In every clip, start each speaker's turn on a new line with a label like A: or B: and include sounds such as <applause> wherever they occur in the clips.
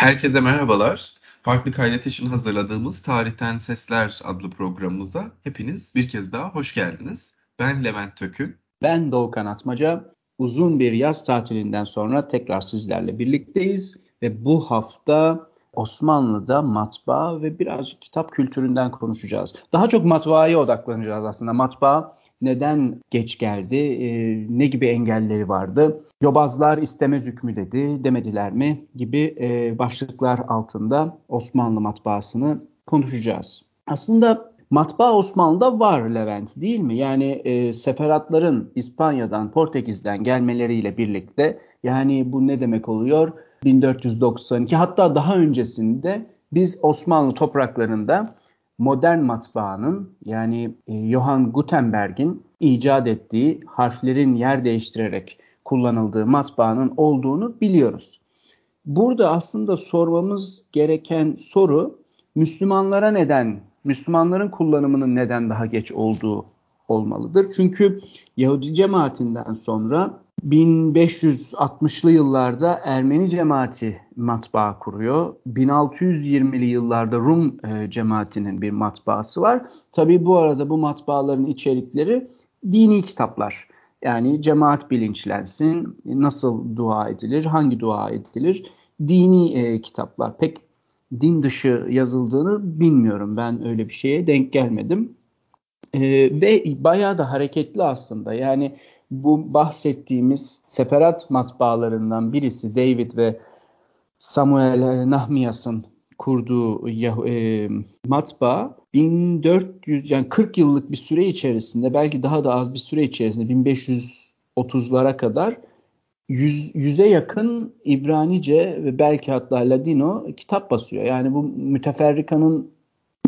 A: Herkese merhabalar. Farklı kaydet için hazırladığımız Tarihten Sesler adlı programımıza hepiniz bir kez daha hoş geldiniz. Ben Levent Tökün.
B: Ben Doğukan Atmaca. Uzun bir yaz tatilinden sonra tekrar sizlerle birlikteyiz ve bu hafta Osmanlı'da matbaa ve birazcık kitap kültüründen konuşacağız. Daha çok matbaaya odaklanacağız aslında. Matbaa neden geç geldi, e, ne gibi engelleri vardı, yobazlar istemez hükmü dedi, demediler mi gibi e, başlıklar altında Osmanlı matbaasını konuşacağız. Aslında matbaa Osmanlı'da var Levent değil mi? Yani e, seferatların İspanya'dan, Portekiz'den gelmeleriyle birlikte yani bu ne demek oluyor? 1492 hatta daha öncesinde biz Osmanlı topraklarında modern matbaanın yani e, Johann Gutenberg'in icat ettiği harflerin yer değiştirerek kullanıldığı matbaanın olduğunu biliyoruz. Burada aslında sormamız gereken soru Müslümanlara neden, Müslümanların kullanımının neden daha geç olduğu olmalıdır. Çünkü Yahudi cemaatinden sonra 1560'lı yıllarda Ermeni cemaati matbaa kuruyor. 1620'li yıllarda Rum e, cemaatinin bir matbaası var. Tabi bu arada bu matbaaların içerikleri dini kitaplar. Yani cemaat bilinçlensin, nasıl dua edilir, hangi dua edilir, dini e, kitaplar. Pek din dışı yazıldığını bilmiyorum. Ben öyle bir şeye denk gelmedim. E, ve bayağı da hareketli aslında. Yani bu bahsettiğimiz separat matbaalarından birisi David ve Samuel Nahmias'ın kurduğu e, matbaa 1400 yani 40 yıllık bir süre içerisinde belki daha da az bir süre içerisinde 1530'lara kadar yüz, yüze yakın İbranice ve belki hatta Ladino kitap basıyor. Yani bu müteferrikanın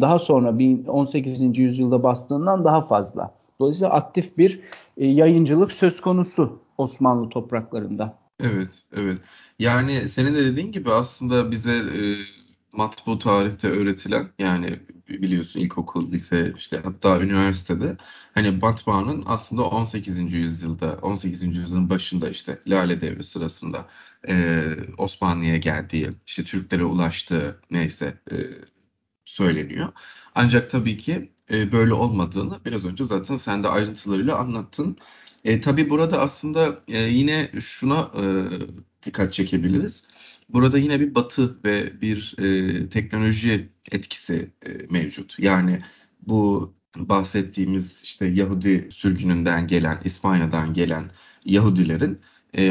B: daha sonra 18. yüzyılda bastığından daha fazla. Dolayısıyla aktif bir e, yayıncılık söz konusu Osmanlı topraklarında.
A: Evet, evet. Yani senin de dediğin gibi aslında bize e, matbu tarihte öğretilen yani biliyorsun ilkokul, lise işte hatta üniversitede hani matbaanın aslında 18. yüzyılda 18. yüzyılın başında işte Lale Devri sırasında e, Osmanlı'ya geldiği işte Türklere ulaştığı neyse e, söyleniyor. Ancak tabii ki e, böyle olmadığını biraz önce zaten sen de ayrıntılarıyla anlattın. E, tabii burada aslında e, yine şuna e, dikkat çekebiliriz. Burada yine bir batı ve bir e, teknoloji etkisi e, mevcut. Yani bu bahsettiğimiz işte Yahudi sürgününden gelen, İspanya'dan gelen Yahudilerin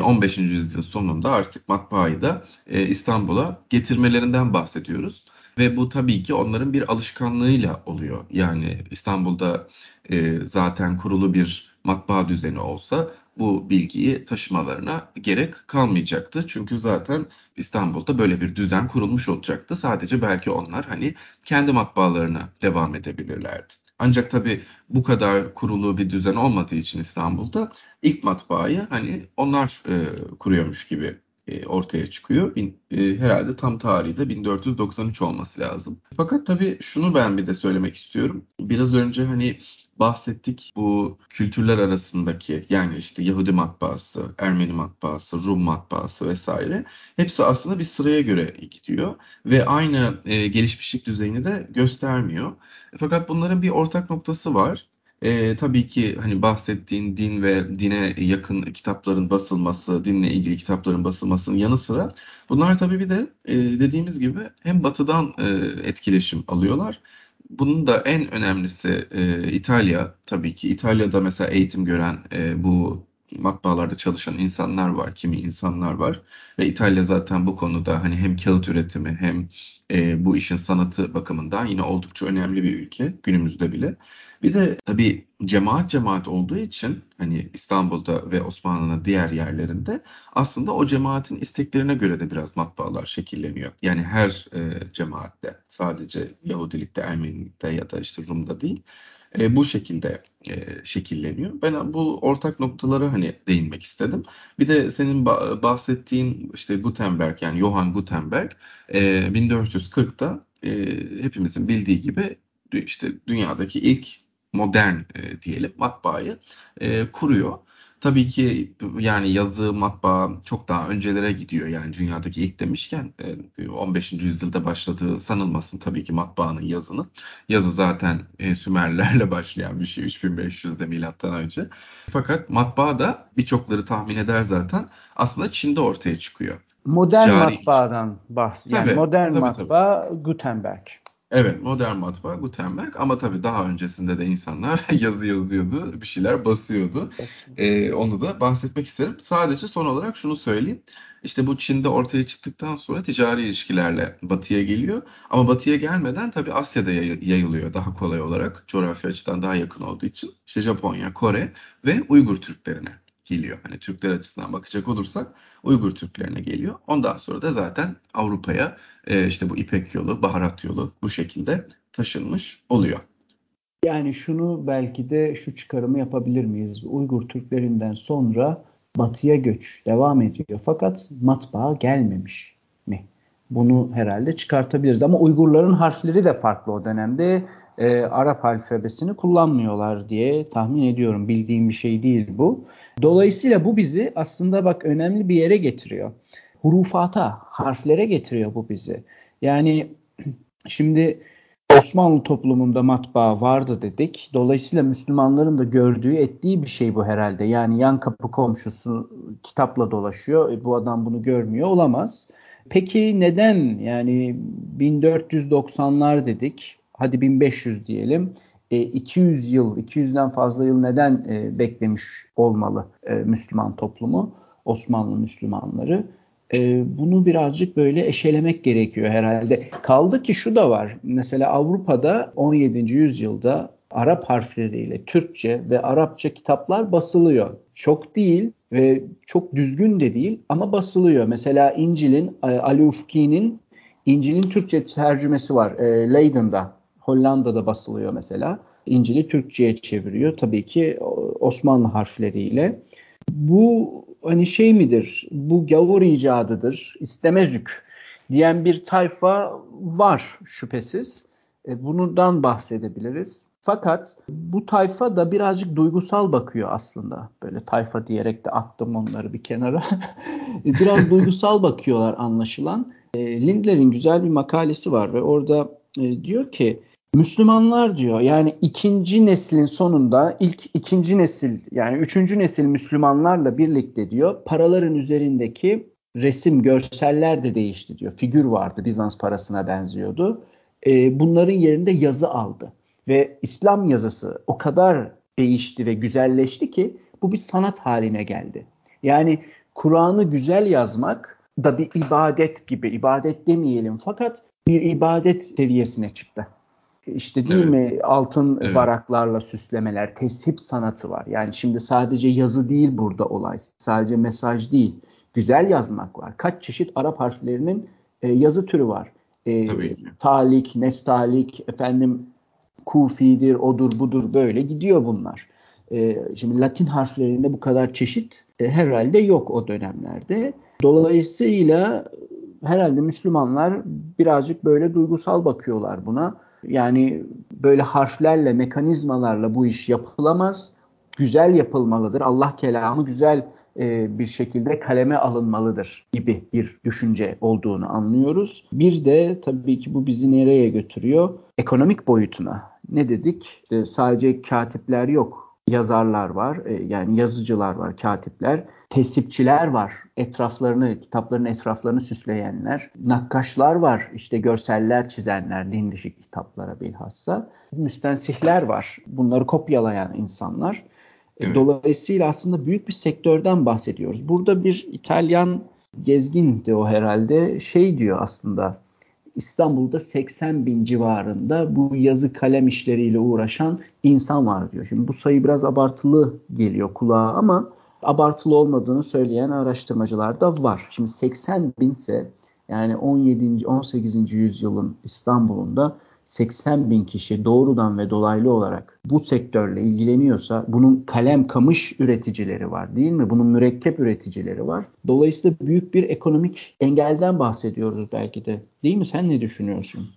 A: 15. E, yüzyıl sonunda artık matbaayı da e, İstanbul'a getirmelerinden bahsediyoruz. Ve bu tabii ki onların bir alışkanlığıyla oluyor. Yani İstanbul'da e, zaten kurulu bir matbaa düzeni olsa bu bilgiyi taşımalarına gerek kalmayacaktı. Çünkü zaten İstanbul'da böyle bir düzen kurulmuş olacaktı. Sadece belki onlar hani kendi matbaalarına devam edebilirlerdi. Ancak tabii bu kadar kurulu bir düzen olmadığı için İstanbul'da ilk matbaayı hani onlar e, kuruyormuş gibi e, ortaya çıkıyor. E, herhalde tam tarihi de 1493 olması lazım. Fakat tabii şunu ben bir de söylemek istiyorum. Biraz önce hani bahsettik bu kültürler arasındaki yani işte Yahudi matbaası, Ermeni matbaası, Rum matbaası vesaire hepsi aslında bir sıraya göre gidiyor ve aynı e, gelişmişlik düzeyini de göstermiyor. Fakat bunların bir ortak noktası var. E, tabii ki hani bahsettiğin din ve dine yakın kitapların basılması, dinle ilgili kitapların basılmasının yanı sıra bunlar tabii bir de e, dediğimiz gibi hem batıdan e, etkileşim alıyorlar. Bunun da en önemlisi e, İtalya tabii ki. İtalya'da mesela eğitim gören e, bu matbaalarda çalışan insanlar var, kimi insanlar var ve İtalya zaten bu konuda hani hem kağıt üretimi hem e, bu işin sanatı bakımından yine oldukça önemli bir ülke günümüzde bile. Bir de tabii cemaat cemaat olduğu için hani İstanbul'da ve Osmanlı'nın diğer yerlerinde aslında o cemaatin isteklerine göre de biraz matbaalar şekilleniyor. Yani her e, cemaatte sadece Yahudilikte, Ermenilikte ya da işte Rum'da değil e, bu şekilde e, şekilleniyor. Ben bu ortak noktalara hani değinmek istedim. Bir de senin bahsettiğin işte Gutenberg yani Johann Gutenberg e, 1440'da e, hepimizin bildiği gibi işte dünyadaki ilk modern e, diyelim matbaayı e, kuruyor. Tabii ki yani yazı, matbaa çok daha öncelere gidiyor. Yani dünyadaki ilk demişken 15. E, yüzyılda başladığı sanılmasın tabii ki matbaanın yazının. Yazı zaten e, Sümerlerle <laughs> başlayan bir şey 3500'de milattan önce. Fakat matbaa da birçokları tahmin eder zaten aslında Çin'de ortaya çıkıyor.
B: Modern Ticari matbaadan bahs. Yani tabii, modern tabii, matbaa tabii. Gutenberg.
A: Evet modern matbaa Gutenberg ama tabii daha öncesinde de insanlar <laughs> yazı yazıyordu, bir şeyler basıyordu. Ee, onu da bahsetmek isterim. Sadece son olarak şunu söyleyeyim. İşte bu Çin'de ortaya çıktıktan sonra ticari ilişkilerle Batı'ya geliyor. Ama Batı'ya gelmeden tabii Asya'da yayılıyor daha kolay olarak. Coğrafya açıdan daha yakın olduğu için. İşte Japonya, Kore ve Uygur Türklerine geliyor. Hani Türkler açısından bakacak olursak Uygur Türklerine geliyor. Ondan sonra da zaten Avrupa'ya e, işte bu İpek yolu, baharat yolu bu şekilde taşınmış oluyor.
B: Yani şunu belki de şu çıkarımı yapabilir miyiz? Uygur Türklerinden sonra batıya göç devam ediyor. Fakat matbaa gelmemiş mi? Bunu herhalde çıkartabiliriz. Ama Uygurların harfleri de farklı o dönemde. E, Arap alfabesini kullanmıyorlar diye tahmin ediyorum. Bildiğim bir şey değil bu. Dolayısıyla bu bizi aslında bak önemli bir yere getiriyor. Hurufata, harflere getiriyor bu bizi. Yani <clears throat> şimdi Osmanlı toplumunda matbaa vardı dedik. Dolayısıyla Müslümanların da gördüğü, ettiği bir şey bu herhalde. Yani yan kapı komşusu kitapla dolaşıyor. E, bu adam bunu görmüyor olamaz. Peki neden? Yani 1490'lar dedik. Hadi 1500 diyelim. E, 200 yıl, 200'den fazla yıl neden e, beklemiş olmalı e, Müslüman toplumu, Osmanlı Müslümanları? E, bunu birazcık böyle eşelemek gerekiyor herhalde. Kaldı ki şu da var. Mesela Avrupa'da 17. yüzyılda Arap harfleriyle Türkçe ve Arapça kitaplar basılıyor. Çok değil ve çok düzgün de değil ama basılıyor. Mesela İncil'in, e, Ali Ufki'nin İncil'in Türkçe tercümesi var e, Leiden'da. Hollanda'da basılıyor mesela. İncil'i Türkçe'ye çeviriyor. Tabii ki Osmanlı harfleriyle. Bu hani şey midir? Bu gavur icadıdır. İstemezük diyen bir tayfa var şüphesiz. E, bundan bahsedebiliriz. Fakat bu tayfa da birazcık duygusal bakıyor aslında. Böyle tayfa diyerek de attım onları bir kenara. <laughs> Biraz duygusal bakıyorlar anlaşılan. E, Lindler'in güzel bir makalesi var ve orada e, diyor ki Müslümanlar diyor yani ikinci neslin sonunda ilk ikinci nesil yani üçüncü nesil Müslümanlarla birlikte diyor paraların üzerindeki resim görseller de değişti diyor. Figür vardı Bizans parasına benziyordu. E, bunların yerinde yazı aldı ve İslam yazısı o kadar değişti ve güzelleşti ki bu bir sanat haline geldi. Yani Kur'an'ı güzel yazmak da bir ibadet gibi ibadet demeyelim fakat bir ibadet seviyesine çıktı. İşte değil evet. mi altın evet. varaklarla süslemeler, teship sanatı var. Yani şimdi sadece yazı değil burada olay. Sadece mesaj değil. Güzel yazmak var. Kaç çeşit Arap harflerinin e, yazı türü var. E, Talik, nestalik, efendim kufidir, odur budur böyle gidiyor bunlar. E, şimdi Latin harflerinde bu kadar çeşit e, herhalde yok o dönemlerde. Dolayısıyla herhalde Müslümanlar birazcık böyle duygusal bakıyorlar buna yani böyle harflerle, mekanizmalarla bu iş yapılamaz. Güzel yapılmalıdır. Allah kelamı güzel e, bir şekilde kaleme alınmalıdır gibi bir düşünce olduğunu anlıyoruz. Bir de tabii ki bu bizi nereye götürüyor? Ekonomik boyutuna. Ne dedik? E, sadece katipler yok yazarlar var, e, yani yazıcılar var, katipler, tesipçiler var, etraflarını, kitapların etraflarını süsleyenler, nakkaşlar var, işte görseller çizenler, din dışı kitaplara bilhassa, müstensihler var, bunları kopyalayan insanlar. E, evet. Dolayısıyla aslında büyük bir sektörden bahsediyoruz. Burada bir İtalyan gezgindi o herhalde şey diyor aslında İstanbul'da 80 bin civarında bu yazı kalem işleriyle uğraşan insan var diyor. Şimdi bu sayı biraz abartılı geliyor kulağa ama abartılı olmadığını söyleyen araştırmacılar da var. Şimdi 80 binse yani 17. 18. yüzyılın İstanbul'unda 80 bin kişi doğrudan ve dolaylı olarak bu sektörle ilgileniyorsa bunun kalem kamış üreticileri var değil mi? Bunun mürekkep üreticileri var. Dolayısıyla büyük bir ekonomik engelden bahsediyoruz belki de. Değil mi? Sen ne düşünüyorsun?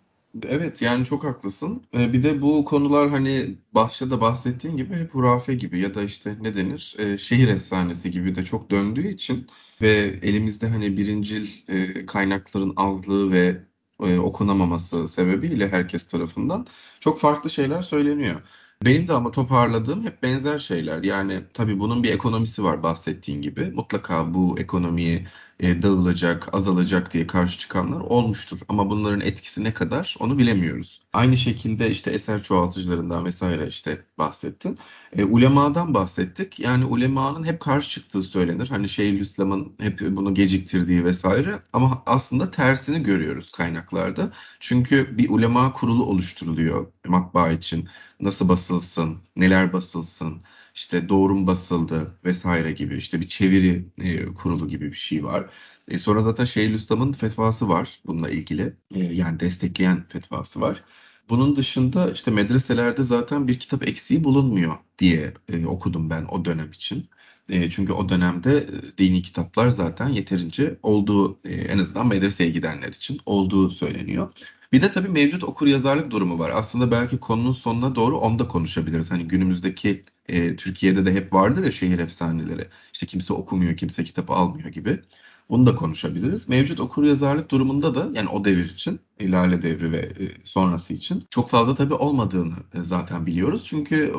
A: Evet yani çok haklısın. Ee, Bir de bu konular hani başta da bahsettiğin gibi hep hurafe gibi ya da işte ne denir Ee, şehir efsanesi gibi de çok döndüğü için ve elimizde hani birincil e, kaynakların azlığı ve e, okunamaması sebebiyle herkes tarafından çok farklı şeyler söyleniyor. Benim de ama toparladığım hep benzer şeyler. Yani tabii bunun bir ekonomisi var bahsettiğin gibi. Mutlaka bu ekonomiyi e, dağılacak, azalacak diye karşı çıkanlar olmuştur. Ama bunların etkisi ne kadar onu bilemiyoruz. Aynı şekilde işte eser çoğaltıcılarından vesaire işte bahsettin. E, ulemadan bahsettik. Yani ulemanın hep karşı çıktığı söylenir. Hani Şeyhülislam'ın hep bunu geciktirdiği vesaire. Ama aslında tersini görüyoruz kaynaklarda. Çünkü bir ulema kurulu oluşturuluyor matbaa için. Nasıl basılsın, neler basılsın, işte doğru mu basıldı vesaire gibi işte bir çeviri e, kurulu gibi bir şey var. E, sonra zaten Şeyhülislam'ın fetvası var bununla ilgili. E, yani destekleyen fetvası var. Bunun dışında işte medreselerde zaten bir kitap eksiği bulunmuyor diye e, okudum ben o dönem için. E, çünkü o dönemde e, dini kitaplar zaten yeterince olduğu e, en azından medreseye gidenler için olduğu söyleniyor. Bir de tabii mevcut okuryazarlık durumu var. Aslında belki konunun sonuna doğru onu da konuşabiliriz. Hani günümüzdeki e, Türkiye'de de hep vardır ya şehir efsaneleri. İşte kimse okumuyor, kimse kitap almıyor gibi. Bunu da konuşabiliriz. Mevcut okuryazarlık durumunda da yani o devir için, e, Lale Devri ve e, sonrası için çok fazla tabii olmadığını e, zaten biliyoruz. Çünkü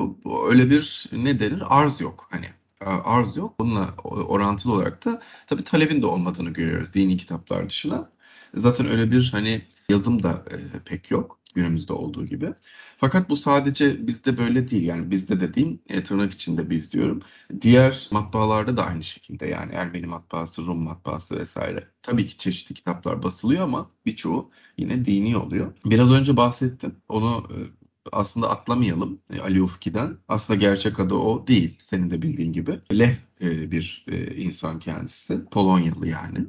A: öyle bir ne denir arz yok. Hani arz yok. Bununla orantılı olarak da tabii talebin de olmadığını görüyoruz dini kitaplar dışına. Zaten öyle bir hani yazım da pek yok günümüzde olduğu gibi. Fakat bu sadece bizde böyle değil. Yani bizde dediğim e, tırnak içinde biz diyorum. Diğer matbaalarda da aynı şekilde yani Ermeni matbaası, Rum matbaası vesaire. Tabii ki çeşitli kitaplar basılıyor ama birçoğu yine dini oluyor. Biraz önce bahsettim. Onu e, aslında atlamayalım e, Ali Ufki'den. Aslında gerçek adı o değil. Senin de bildiğin gibi. Leh e, bir e, insan kendisi. Polonyalı yani.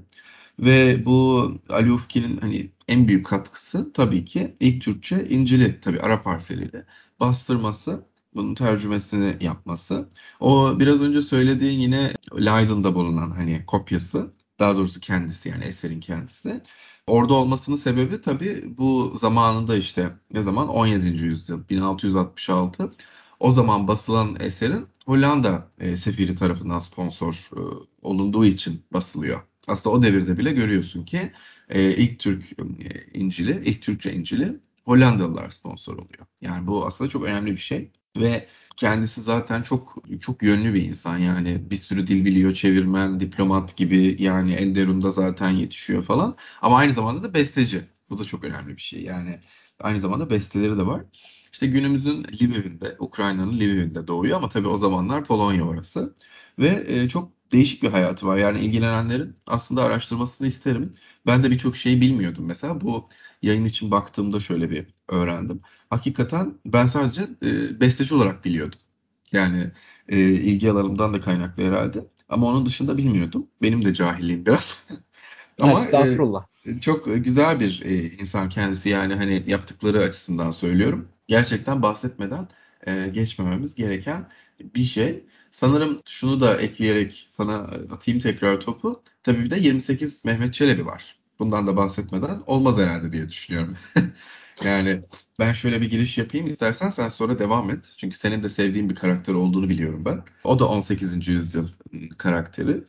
A: Ve bu Ali Ufki'nin hani en büyük katkısı tabii ki ilk Türkçe İncil'i tabii Arap harfleriyle bastırması, bunun tercümesini yapması. O biraz önce söylediğin yine Leiden'da bulunan hani kopyası, daha doğrusu kendisi yani eserin kendisi. Orada olmasının sebebi tabii bu zamanında işte ne zaman 17. yüzyıl 1666 o zaman basılan eserin Hollanda e, sefiri tarafından sponsor e, olunduğu için basılıyor. Aslında o devirde bile görüyorsun ki e, ilk Türk e, İncil'i, ilk Türkçe İncil'i Hollandalılar sponsor oluyor. Yani bu aslında çok önemli bir şey ve kendisi zaten çok çok yönlü bir insan. Yani bir sürü dil biliyor, çevirmen, diplomat gibi yani Enderun'da zaten yetişiyor falan. Ama aynı zamanda da besteci. Bu da çok önemli bir şey. Yani aynı zamanda besteleri de var. İşte günümüzün Lviv'inde, Ukrayna'nın Lviv'inde doğuyor ama tabii o zamanlar Polonya orası. Ve e, çok değişik bir hayatı var. Yani ilgilenenlerin aslında araştırmasını isterim. Ben de birçok şeyi bilmiyordum mesela. Bu yayın için baktığımda şöyle bir öğrendim. Hakikaten ben sadece e, besteci olarak biliyordum. Yani e, ilgi alanımdan da kaynaklı herhalde. Ama onun dışında bilmiyordum. Benim de cahilliğim biraz. <laughs> Ama e,
B: Estağfurullah.
A: çok güzel bir e, insan kendisi yani hani yaptıkları açısından söylüyorum. Gerçekten bahsetmeden e, geçmememiz gereken bir şey. Sanırım şunu da ekleyerek sana atayım tekrar topu. Tabii bir de 28 Mehmet Çelebi var. Bundan da bahsetmeden olmaz herhalde diye düşünüyorum. <laughs> Yani ben şöyle bir giriş yapayım istersen sen sonra devam et. Çünkü senin de sevdiğin bir karakter olduğunu biliyorum ben. O da 18. yüzyıl karakteri.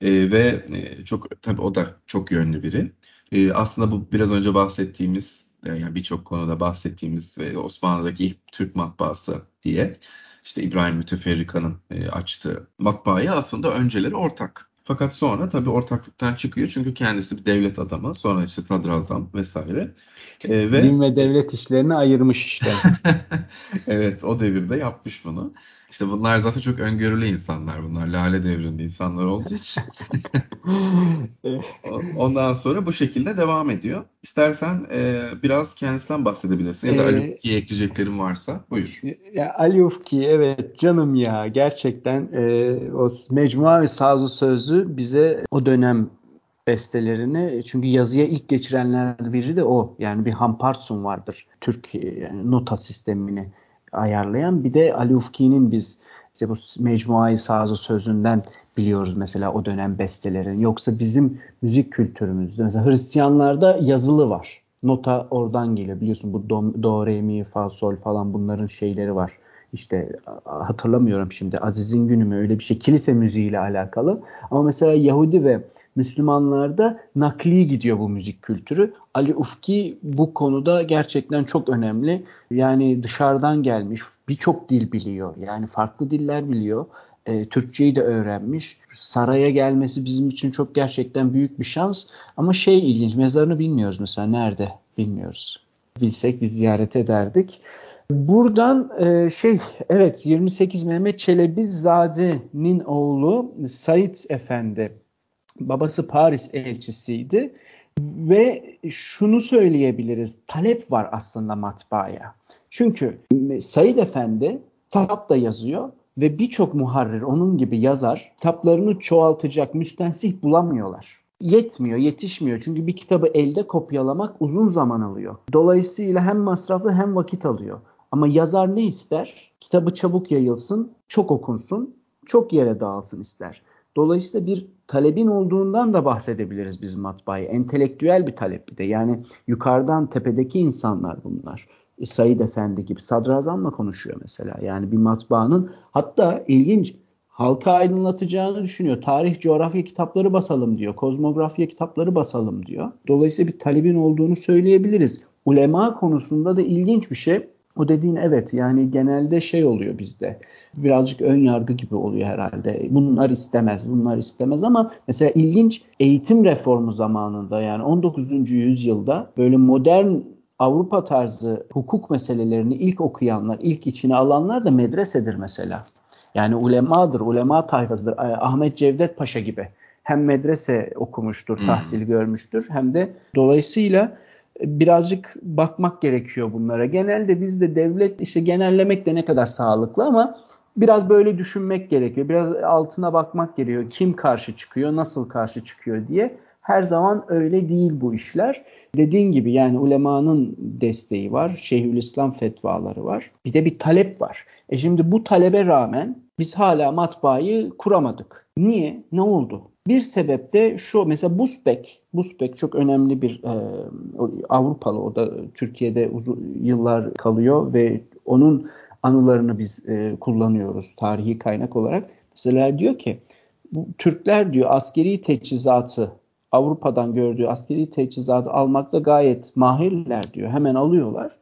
A: Ee, ve e, çok tabii o da çok yönlü biri. Ee, aslında bu biraz önce bahsettiğimiz e, yani birçok konuda bahsettiğimiz ve Osmanlı'daki ilk Türk matbaası diye işte İbrahim Müteferrika'nın e, açtığı matbaaya aslında önceleri ortak. Fakat sonra tabii ortaklıktan çıkıyor çünkü kendisi bir devlet adamı. Sonra işte sadrazam vesaire.
B: E, ve Din ve devlet işlerini ayırmış işte. <laughs>
A: evet o devirde yapmış bunu. İşte bunlar zaten çok öngörülü insanlar bunlar. Lale devrinde insanlar olduğu için. <laughs> Ondan sonra bu şekilde devam ediyor. İstersen e, biraz kendisinden bahsedebilirsin ya da ee, Ali Ufki'ye ekleyeceklerin varsa buyur.
B: Ya Ali Ufki evet canım ya gerçekten e, o Mecmua ve Sazı Sözü bize o dönem bestelerini çünkü yazıya ilk geçirenlerden biri de o. Yani bir Hamparsun vardır. Türk yani nota sistemini ayarlayan. Bir de Ali Ufki'nin biz işte bu Mecmuayı Sazı Sözü'nden biliyoruz mesela o dönem bestelerin. Yoksa bizim müzik kültürümüzde mesela Hristiyanlarda yazılı var. Nota oradan geliyor. Biliyorsun bu do, do re mi, fa, sol falan bunların şeyleri var. İşte hatırlamıyorum şimdi Aziz'in günü mü öyle bir şey kilise müziği ile alakalı. Ama mesela Yahudi ve Müslümanlarda nakli gidiyor bu müzik kültürü. Ali Ufki bu konuda gerçekten çok önemli. Yani dışarıdan gelmiş birçok dil biliyor. Yani farklı diller biliyor. E, Türkçeyi de öğrenmiş. Saraya gelmesi bizim için çok gerçekten büyük bir şans. Ama şey ilginç mezarını bilmiyoruz mesela nerede bilmiyoruz. Bilsek biz ziyaret ederdik. Buradan e, şey evet 28 Mehmet Çelebi Zade'nin oğlu Said Efendi babası Paris elçisiydi ve şunu söyleyebiliriz talep var aslında matbaaya. Çünkü Said Efendi kitap da yazıyor ve birçok muharrir onun gibi yazar kitaplarını çoğaltacak müstensih bulamıyorlar. Yetmiyor, yetişmiyor. Çünkü bir kitabı elde kopyalamak uzun zaman alıyor. Dolayısıyla hem masraflı hem vakit alıyor. Ama yazar ne ister? Kitabı çabuk yayılsın, çok okunsun, çok yere dağılsın ister. Dolayısıyla bir talebin olduğundan da bahsedebiliriz biz matbaayı. Entelektüel bir talep bir de. Yani yukarıdan tepedeki insanlar bunlar. E, Said Efendi gibi sadrazamla konuşuyor mesela. Yani bir matbaanın hatta ilginç halka aydınlatacağını düşünüyor. Tarih, coğrafya kitapları basalım diyor. Kozmografya kitapları basalım diyor. Dolayısıyla bir talebin olduğunu söyleyebiliriz. Ulema konusunda da ilginç bir şey. O dediğin evet yani genelde şey oluyor bizde. Birazcık ön yargı gibi oluyor herhalde. Bunlar istemez, bunlar istemez ama mesela ilginç eğitim reformu zamanında yani 19. yüzyılda böyle modern Avrupa tarzı hukuk meselelerini ilk okuyanlar, ilk içine alanlar da medresedir mesela. Yani ulemadır, ulema tayfasıdır. Ahmet Cevdet Paşa gibi. Hem medrese okumuştur, hmm. tahsil görmüştür hem de dolayısıyla birazcık bakmak gerekiyor bunlara. Genelde bizde devlet işte genellemek de ne kadar sağlıklı ama biraz böyle düşünmek gerekiyor. Biraz altına bakmak gerekiyor. Kim karşı çıkıyor, nasıl karşı çıkıyor diye. Her zaman öyle değil bu işler. Dediğin gibi yani ulemanın desteği var. Şeyhülislam fetvaları var. Bir de bir talep var. E şimdi bu talebe rağmen biz hala matbaayı kuramadık. Niye? Ne oldu? Bir sebep de şu mesela Busbek, Busbek çok önemli bir e, Avrupalı o da Türkiye'de uzun yıllar kalıyor ve onun anılarını biz e, kullanıyoruz tarihi kaynak olarak. Mesela diyor ki bu Türkler diyor askeri teçhizatı Avrupa'dan gördüğü askeri teçhizatı almakta gayet mahirler diyor. Hemen alıyorlar.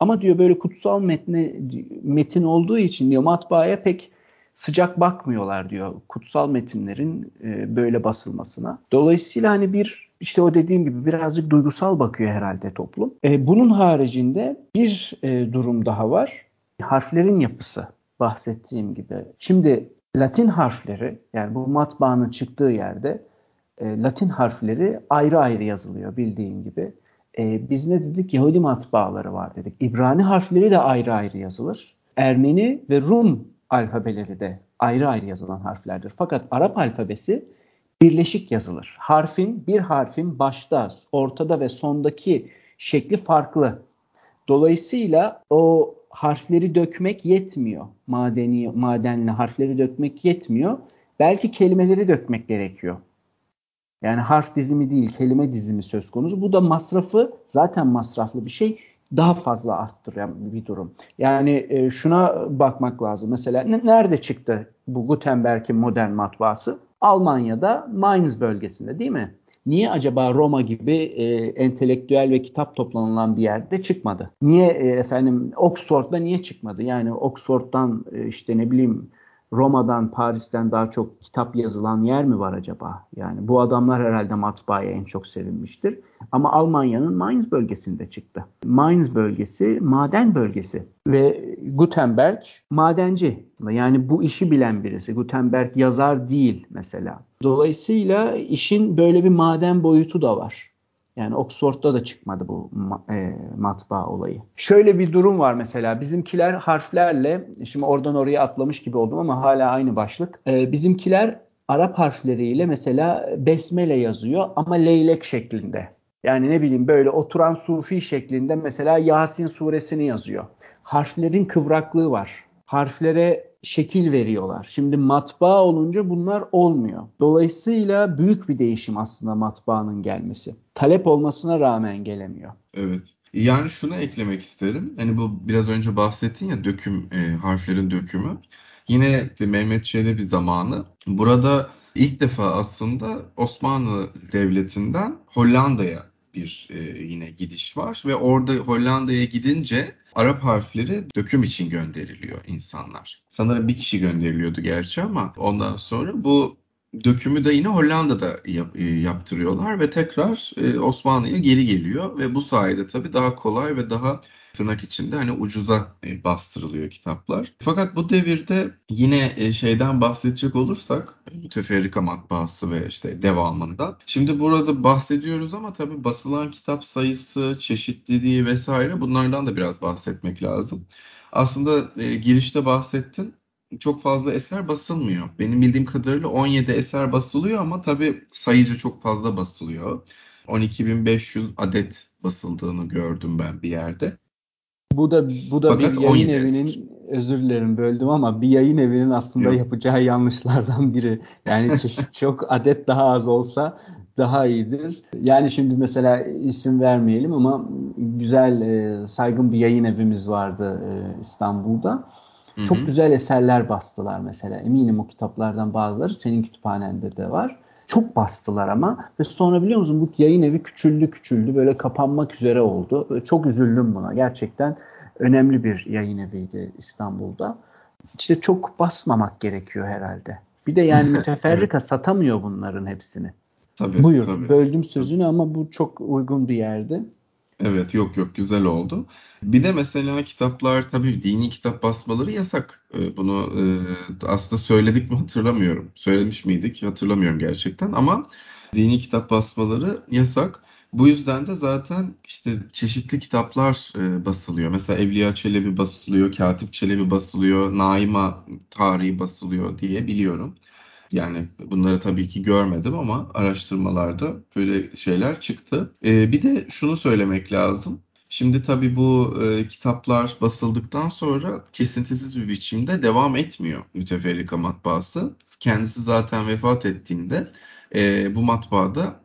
B: Ama diyor böyle kutsal metne, metin olduğu için diyor matbaaya pek sıcak bakmıyorlar diyor kutsal metinlerin e, böyle basılmasına. Dolayısıyla hani bir işte o dediğim gibi birazcık duygusal bakıyor herhalde toplum. E, bunun haricinde bir e, durum daha var. Harflerin yapısı bahsettiğim gibi. Şimdi Latin harfleri yani bu matbaanın çıktığı yerde e, Latin harfleri ayrı ayrı yazılıyor bildiğin gibi. E, biz ne dedik? Yahudi matbaaları var dedik. İbrani harfleri de ayrı ayrı yazılır. Ermeni ve Rum alfabeleri de ayrı ayrı yazılan harflerdir. Fakat Arap alfabesi birleşik yazılır. Harfin, bir harfin başta, ortada ve sondaki şekli farklı. Dolayısıyla o harfleri dökmek yetmiyor. Madeni, madenli harfleri dökmek yetmiyor. Belki kelimeleri dökmek gerekiyor. Yani harf dizimi değil, kelime dizimi söz konusu. Bu da masrafı zaten masraflı bir şey daha fazla arttıran bir durum. Yani e, şuna bakmak lazım. Mesela nerede çıktı bu Gutenberg'in modern matbaası? Almanya'da Mainz bölgesinde değil mi? Niye acaba Roma gibi e, entelektüel ve kitap toplanılan bir yerde çıkmadı? Niye e, efendim Oxford'da niye çıkmadı? Yani Oxford'dan e, işte ne bileyim Roma'dan, Paris'ten daha çok kitap yazılan yer mi var acaba? Yani bu adamlar herhalde matbaaya en çok sevinmiştir. Ama Almanya'nın Mainz bölgesinde çıktı. Mainz bölgesi maden bölgesi ve Gutenberg madenci. Yani bu işi bilen birisi. Gutenberg yazar değil mesela. Dolayısıyla işin böyle bir maden boyutu da var. Yani Oxford'da da çıkmadı bu e, matbaa olayı. Şöyle bir durum var mesela. Bizimkiler harflerle, şimdi oradan oraya atlamış gibi oldum ama hala aynı başlık. E, bizimkiler Arap harfleriyle mesela besmele yazıyor ama leylek şeklinde. Yani ne bileyim böyle oturan sufi şeklinde mesela Yasin suresini yazıyor. Harflerin kıvraklığı var. Harflere şekil veriyorlar. Şimdi matbaa olunca bunlar olmuyor. Dolayısıyla büyük bir değişim aslında matbaanın gelmesi. Talep olmasına rağmen gelemiyor.
A: Evet. Yani şunu eklemek isterim. Hani bu biraz önce bahsettin ya döküm, e, harflerin dökümü. Yine Mehmet Çelebi zamanı. Burada ilk defa aslında Osmanlı Devleti'nden Hollanda'ya bir e, yine gidiş var ve orada Hollanda'ya gidince Arap harfleri döküm için gönderiliyor insanlar. Sanırım bir kişi gönderiliyordu gerçi ama ondan sonra bu dökümü de yine Hollanda'da yap, e, yaptırıyorlar ve tekrar e, Osmanlı'ya geri geliyor ve bu sayede tabii daha kolay ve daha tırnak içinde hani ucuza e, bastırılıyor kitaplar. Fakat bu devirde yine e, şeyden bahsedecek olursak müteferrika matbaası ve işte devamında. Şimdi burada bahsediyoruz ama tabii basılan kitap sayısı, çeşitliliği vesaire bunlardan da biraz bahsetmek lazım. Aslında e, girişte bahsettin çok fazla eser basılmıyor. Benim bildiğim kadarıyla 17 eser basılıyor ama tabii sayıca çok fazla basılıyor. 12.500 adet basıldığını gördüm ben bir yerde.
B: Bu da bu da
A: Fakat
B: bir yayın
A: 17
B: evinin
A: eser.
B: özür dilerim böldüm ama bir yayın evinin aslında
A: Yok.
B: yapacağı yanlışlardan biri. Yani çeşit <laughs> çok adet daha az olsa daha iyidir. Yani şimdi mesela isim vermeyelim ama güzel e, saygın bir yayın evimiz vardı e, İstanbul'da. Çok güzel eserler bastılar mesela. Eminim o kitaplardan bazıları senin kütüphanende de var. Çok bastılar ama ve sonra biliyor musun bu yayın evi küçüldü küçüldü böyle kapanmak üzere oldu. Böyle çok üzüldüm buna. Gerçekten önemli bir yayın eviydi İstanbul'da. İşte çok basmamak gerekiyor herhalde. Bir de yani <laughs>
A: Evet.
B: müteferrika satamıyor bunların hepsini.
A: Tabii,
B: Buyur.
A: tabii.
B: Böldüm sözünü ama bu çok uygun bir yerdi.
A: Evet yok yok güzel oldu. Bir de mesela kitaplar tabii dini kitap basmaları yasak. Ee, Bunu e, aslında söyledik mi hatırlamıyorum. Söylemiş miydik hatırlamıyorum gerçekten ama dini kitap basmaları yasak. Bu yüzden de zaten işte çeşitli kitaplar e, basılıyor. Mesela Evliya Çelebi basılıyor, Katip Çelebi basılıyor, Naima tarihi basılıyor diye biliyorum. Yani bunları tabii ki görmedim ama araştırmalarda böyle şeyler çıktı. Ee, bir de şunu söylemek lazım. Şimdi tabii bu e, kitaplar basıldıktan sonra kesintisiz bir biçimde devam etmiyor müteferrika matbaası. Kendisi zaten vefat ettiğinde e, bu matbaada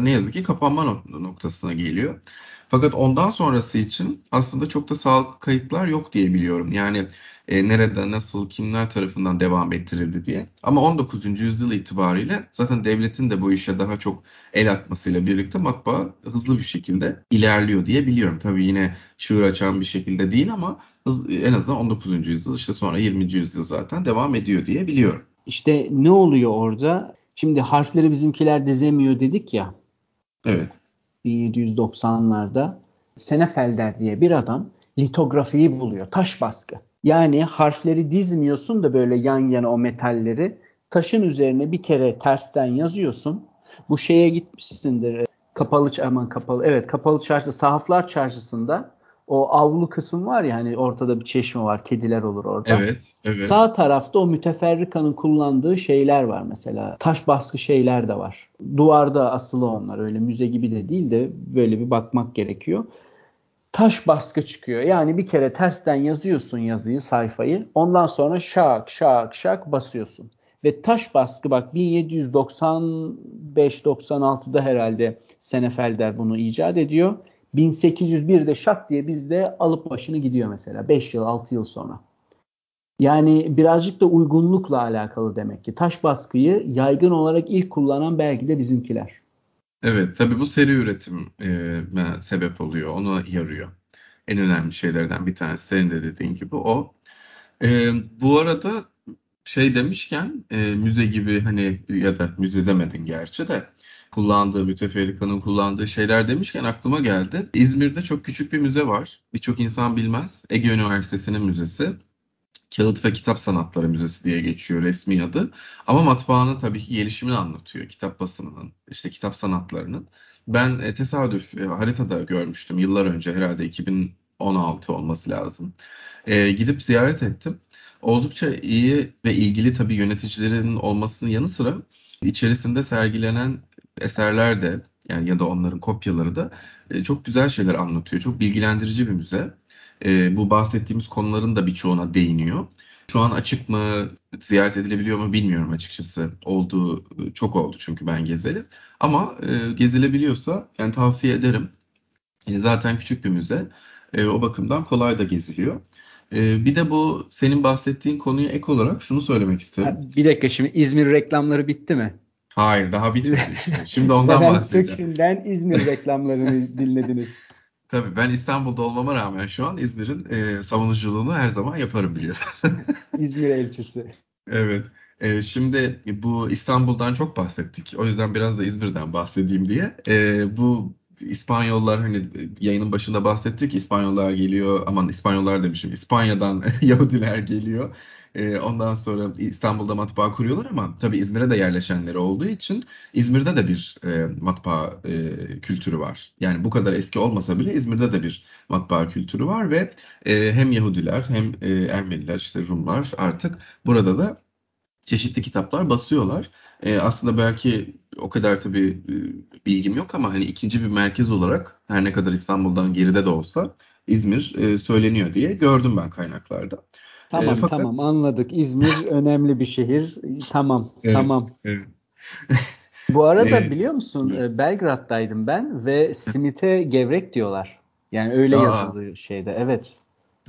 A: ne yazık ki kapanma nok- noktasına geliyor. Fakat ondan sonrası için aslında çok da sağlıklı kayıtlar yok diye biliyorum. Yani e, nerede, nasıl, kimler tarafından devam ettirildi diye. Ama 19. yüzyıl itibariyle zaten devletin de bu işe daha çok el atmasıyla birlikte matbaa hızlı bir şekilde ilerliyor diye biliyorum. Tabii yine çığır açan bir şekilde değil ama hız- en azından 19. yüzyıl işte sonra 20. yüzyıl zaten devam ediyor diye biliyorum.
B: İşte ne oluyor orada? Şimdi harfleri bizimkiler dizemiyor dedik ya.
A: Evet.
B: 1790'larda Senefelder diye bir adam litografiyi buluyor. Taş baskı. Yani harfleri dizmiyorsun da böyle yan yana o metalleri taşın üzerine bir kere tersten yazıyorsun. Bu şeye gitmişsindir. e, Kapalı aman kapalı evet kapalı çarşı sahaflar çarşısında o avlu kısım var ya hani ortada bir çeşme var kediler olur orada.
A: Evet, evet.
B: Sağ tarafta o müteferrikanın kullandığı şeyler var mesela. Taş baskı şeyler de var. Duvarda asılı onlar. Öyle müze gibi de değil de böyle bir bakmak gerekiyor. Taş baskı çıkıyor. Yani bir kere tersten yazıyorsun yazıyı, sayfayı. Ondan sonra şak şak şak basıyorsun. Ve taş baskı bak 1795-96'da herhalde Senefelder bunu icat ediyor. 1801'de şak diye bizde alıp başını gidiyor mesela. 5 yıl 6 yıl sonra. Yani birazcık da uygunlukla alakalı demek ki. Taş baskıyı yaygın olarak ilk kullanan belki de bizimkiler.
A: Evet, tabii bu seri üretim sebep oluyor, ona yarıyor. En önemli şeylerden bir tanesi senin de dediğin gibi o. E, bu arada şey demişken e, müze gibi hani ya da müze demedin gerçi de kullandığı müteferrikanın kullandığı şeyler demişken aklıma geldi. İzmir'de çok küçük bir müze var. Birçok insan bilmez. Ege Üniversitesi'nin müzesi. Kağıt ve Kitap Sanatları Müzesi diye geçiyor resmi adı. Ama matbaanın tabii ki gelişimini anlatıyor. Kitap basımının, işte kitap sanatlarının. Ben e, tesadüf e, haritada görmüştüm yıllar önce herhalde 2016 olması lazım. E, gidip ziyaret ettim. Oldukça iyi ve ilgili tabii yöneticilerin olmasının yanı sıra içerisinde sergilenen eserler de yani ya da onların kopyaları da e, çok güzel şeyler anlatıyor. Çok bilgilendirici bir müze. E, bu bahsettiğimiz konuların da birçoğuna değiniyor. Şu an açık mı, ziyaret edilebiliyor mu bilmiyorum açıkçası. Olduğu çok oldu çünkü ben gezeli. Ama e, gezilebiliyorsa yani tavsiye ederim. E, zaten küçük bir müze. E, o bakımdan kolay da geziliyor. E, bir de bu senin bahsettiğin konuya ek olarak şunu söylemek isterim.
B: bir dakika şimdi İzmir reklamları bitti mi?
A: Hayır daha bitmedi. Şimdi <laughs> ondan bahsedeceğim.
B: Söküm'den İzmir reklamlarını dinlediniz.
A: Tabii ben İstanbul'da olmama rağmen şu an İzmir'in e, savunuculuğunu her zaman yaparım biliyorum. <laughs>
B: İzmir elçisi.
A: Evet. E, şimdi bu İstanbul'dan çok bahsettik. O yüzden biraz da İzmir'den bahsedeyim diye. E, bu İspanyollar hani yayının başında bahsettik. İspanyollar geliyor. Aman İspanyollar demişim. İspanya'dan <laughs> Yahudiler geliyor. E, ondan sonra İstanbul'da matbaa kuruyorlar ama tabii İzmir'e de yerleşenleri olduğu için İzmir'de de bir e, matbaa e, kültürü var. Yani bu kadar eski olmasa bile İzmir'de de bir matbaa kültürü var ve e, hem Yahudiler hem e, Ermeniler işte Rumlar artık burada da çeşitli kitaplar basıyorlar. E, aslında belki o kadar tabii e, bilgim yok ama hani ikinci bir merkez olarak her ne kadar İstanbul'dan geride de olsa İzmir e, söyleniyor diye gördüm ben kaynaklarda.
B: Tamam
A: E, fakat-
B: tamam anladık. İzmir <laughs> önemli bir şehir. Tamam
A: Evet,
B: tamam.
A: evet.
B: Bu arada
A: Evet.
B: biliyor musun e, Belgrad'daydım ben ve simite gevrek diyorlar. Yani öyle
A: Aa.
B: yazılıyor şeyde. Evet.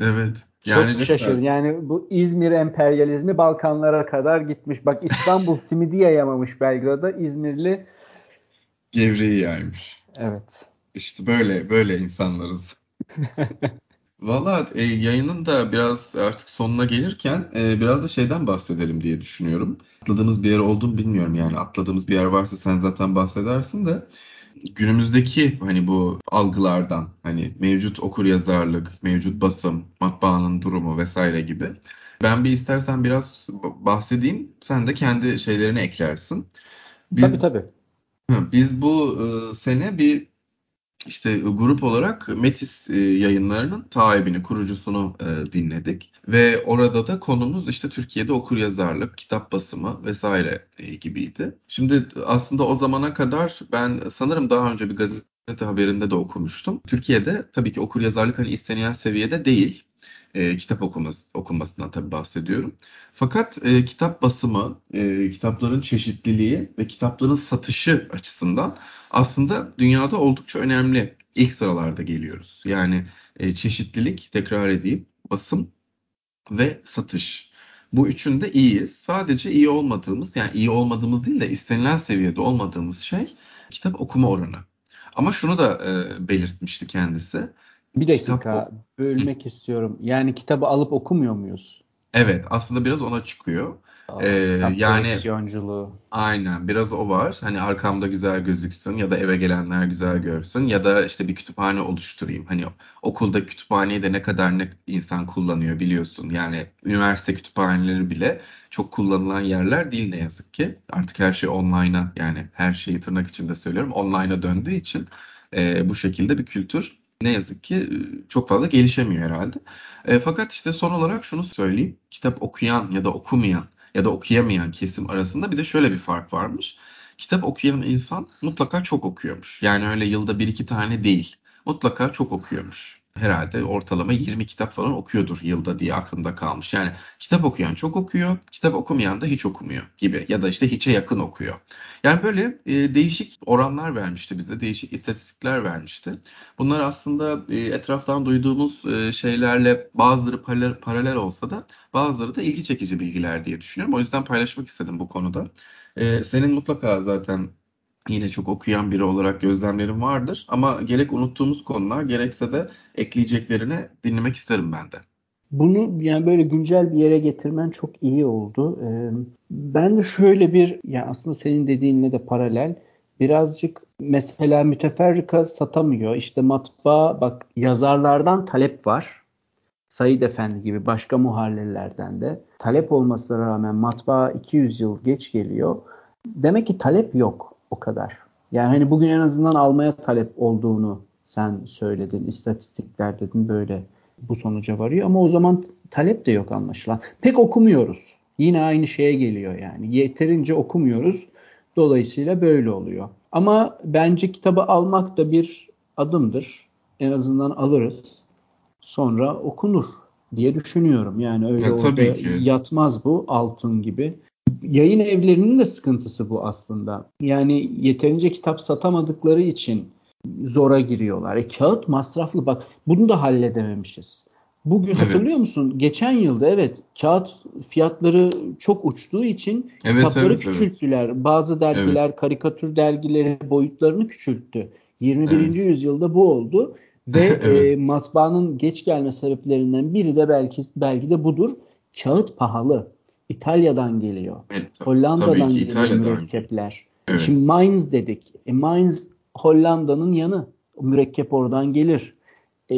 A: Evet. Yani
B: Çok
A: kadar-
B: Yani bu İzmir emperyalizmi Balkanlara kadar gitmiş. Bak İstanbul <laughs> simidi yayamamış Belgrad'a. İzmirli
A: Gevreği yaymış.
B: evet.
A: İşte böyle böyle insanlarız. <laughs> Valla e, yayının da biraz artık sonuna gelirken e, biraz da şeyden bahsedelim diye düşünüyorum. Atladığımız bir yer oldu mu bilmiyorum yani atladığımız bir yer varsa sen zaten bahsedersin de günümüzdeki hani bu algılardan hani mevcut okuryazarlık, mevcut basım, matbaanın durumu vesaire gibi. Ben bir istersen biraz bahsedeyim. Sen de kendi şeylerini eklersin.
B: Tabii tabii.
A: Hı, Biz bu e, sene bir işte grup olarak Metis e, yayınlarının sahibini, kurucusunu e, dinledik. Ve orada da konumuz işte Türkiye'de okuryazarlık, kitap basımı vesaire e, gibiydi. Şimdi aslında o zamana kadar ben sanırım daha önce bir gazete haberinde de okumuştum. Türkiye'de tabii ki okuryazarlık hani istenilen seviyede değil. E, kitap okuması, okunmasından tabii bahsediyorum. Fakat e, kitap basımı, e, kitapların çeşitliliği ve kitapların satışı açısından aslında dünyada oldukça önemli ilk sıralarda geliyoruz. Yani e, çeşitlilik, tekrar edeyim, basım ve satış. Bu üçünde iyiyiz. Sadece iyi olmadığımız, yani iyi olmadığımız değil de istenilen seviyede olmadığımız şey kitap okuma oranı. Ama şunu da e, belirtmişti kendisi.
B: Bir dakika
A: Kitap
B: bölmek istiyorum. Yani kitabı alıp okumuyor muyuz?
A: Evet, aslında biraz ona çıkıyor.
B: Aa,
A: Ee, yani-. Aynen biraz o var. Hani arkamda güzel gözüksün ya da eve gelenler güzel görsün ya da işte bir kütüphane oluşturayım. Hani okulda kütüphaneyi de ne kadar ne insan kullanıyor biliyorsun. Yani üniversite kütüphaneleri bile çok kullanılan yerler değil ne yazık ki. Artık her şey online'a yani her şeyi tırnak içinde söylüyorum online'a döndüğü için e, bu şekilde bir kültür ne yazık ki e, çok fazla gelişemiyor herhalde. E, fakat işte son olarak şunu söyleyeyim. Kitap okuyan ya da okumayan ya da okuyamayan kesim arasında bir de şöyle bir fark varmış. Kitap okuyan insan mutlaka çok okuyormuş. Yani öyle yılda bir iki tane değil. Mutlaka çok okuyormuş. Herhalde ortalama 20 kitap falan okuyordur yılda diye aklımda kalmış. Yani kitap okuyan çok okuyor, kitap okumayan da hiç okumuyor gibi ya da işte hiçe yakın okuyor. Yani böyle e, değişik oranlar vermişti bize, değişik istatistikler vermişti. Bunlar aslında e, etraftan duyduğumuz e, şeylerle bazıları paralel, paralel olsa da bazıları da ilgi çekici bilgiler diye düşünüyorum. O yüzden paylaşmak istedim bu konuda. Ee, senin mutlaka zaten yine çok okuyan biri olarak gözlemlerin vardır. Ama gerek unuttuğumuz konular gerekse de ekleyeceklerini dinlemek isterim ben de.
B: Bunu yani böyle güncel bir yere getirmen çok iyi oldu. Ee, ben de şöyle bir yani aslında senin dediğinle de paralel birazcık mesela müteferrika satamıyor. İşte matbaa bak yazarlardan talep var. Said Efendi gibi başka muharrirlerden de talep olmasına rağmen matbaa 200 yıl geç geliyor. Demek ki talep yok o kadar. Yani hani bugün en azından almaya talep olduğunu sen söyledin, istatistikler dedin böyle bu sonuca varıyor ama o zaman talep de yok anlaşılan. Pek okumuyoruz. Yine aynı şeye geliyor yani. Yeterince okumuyoruz. Dolayısıyla böyle oluyor. Ama bence kitabı almak da bir adımdır. En azından alırız. sonra okunur diye düşünüyorum. Yani öyle ya, orada yatmaz bu altın gibi. Yayın evlerinin de sıkıntısı bu aslında. Yani yeterince kitap satamadıkları için zora giriyorlar. E, kağıt masraflı bak bunu da halledememişiz. Bugün evet. hatırlıyor musun? Geçen yılda evet kağıt fiyatları çok uçtuğu için evet, kitapları evet, küçülttüler. Evet. Bazı dergiler, evet. karikatür dergileri boyutlarını küçülttü. 21. Evet. yüzyılda bu oldu <laughs> ve evet. e, matbaanın geç gelme sebeplerinden biri de belki belki de budur. Kağıt pahalı. İtalya'dan geliyor. Evet, Hollanda'dan geliyor İtalya'dan. mürekkepler. Evet. Şimdi Mainz dedik. E, Mainz Hollanda'nın yanı. Mürekkep oradan gelir. E,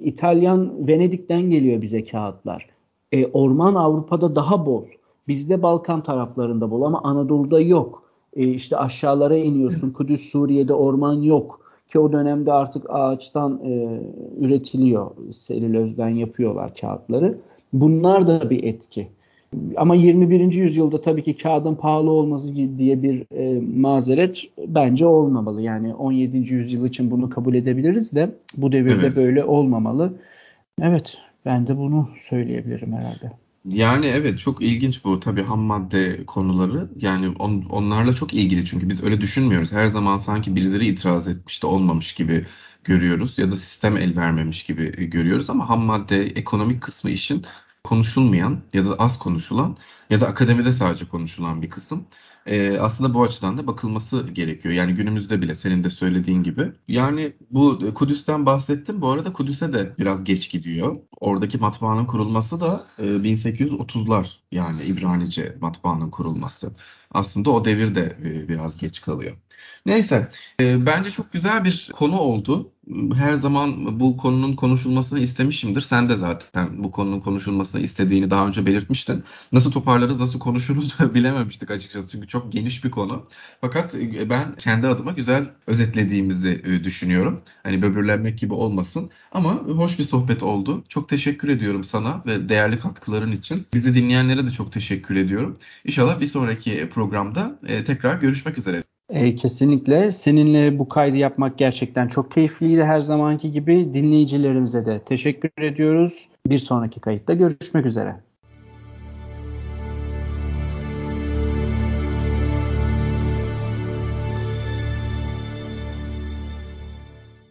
B: İtalyan Venedik'ten geliyor bize kağıtlar. E, orman Avrupa'da daha bol. Bizde Balkan taraflarında bol ama Anadolu'da yok. E, işte aşağılara iniyorsun. Kudüs Suriye'de orman yok. Ki o dönemde artık ağaçtan e, üretiliyor. Selülozdan yapıyorlar kağıtları. Bunlar da bir etki. Ama 21. yüzyılda tabii ki kağıdın pahalı olması diye bir e, mazeret bence olmamalı. Yani 17. yüzyıl için bunu kabul edebiliriz de bu devirde evet. böyle olmamalı. Evet ben de bunu söyleyebilirim herhalde.
A: Yani evet çok ilginç bu tabii ham madde konuları. Yani on, onlarla çok ilgili çünkü biz öyle düşünmüyoruz. Her zaman sanki birileri itiraz etmiş de olmamış gibi görüyoruz ya da sistem el vermemiş gibi görüyoruz ama ham madde ekonomik kısmı işin konuşulmayan ya da az konuşulan ya da akademide sadece konuşulan bir kısım. Ee, aslında bu açıdan da bakılması gerekiyor. Yani günümüzde bile senin de söylediğin gibi. Yani bu Kudüs'ten bahsettim. Bu arada Kudüs'e de biraz geç gidiyor. Oradaki matbaanın kurulması da e, 1830'lar yani İbranice matbaanın kurulması. Aslında o devir de e, biraz geç kalıyor. Neyse, e, bence çok güzel bir konu oldu. Her zaman bu konunun konuşulmasını istemişimdir. Sen de zaten bu konunun konuşulmasını istediğini daha önce belirtmiştin. Nasıl toparlarız, nasıl konuşuruz <laughs> bilememiştik açıkçası. Çünkü çok geniş bir konu. Fakat e, ben kendi adıma güzel özetlediğimizi e, düşünüyorum. Hani böbürlenmek gibi olmasın. Ama hoş bir sohbet oldu. Çok teşekkür ediyorum sana ve değerli katkıların için. Bizi dinleyenlere de çok teşekkür ediyorum. İnşallah bir sonraki programda e, tekrar görüşmek üzere.
B: E, kesinlikle. Seninle bu kaydı yapmak gerçekten çok keyifliydi her zamanki gibi. Dinleyicilerimize de teşekkür ediyoruz. Bir sonraki kayıtta görüşmek üzere.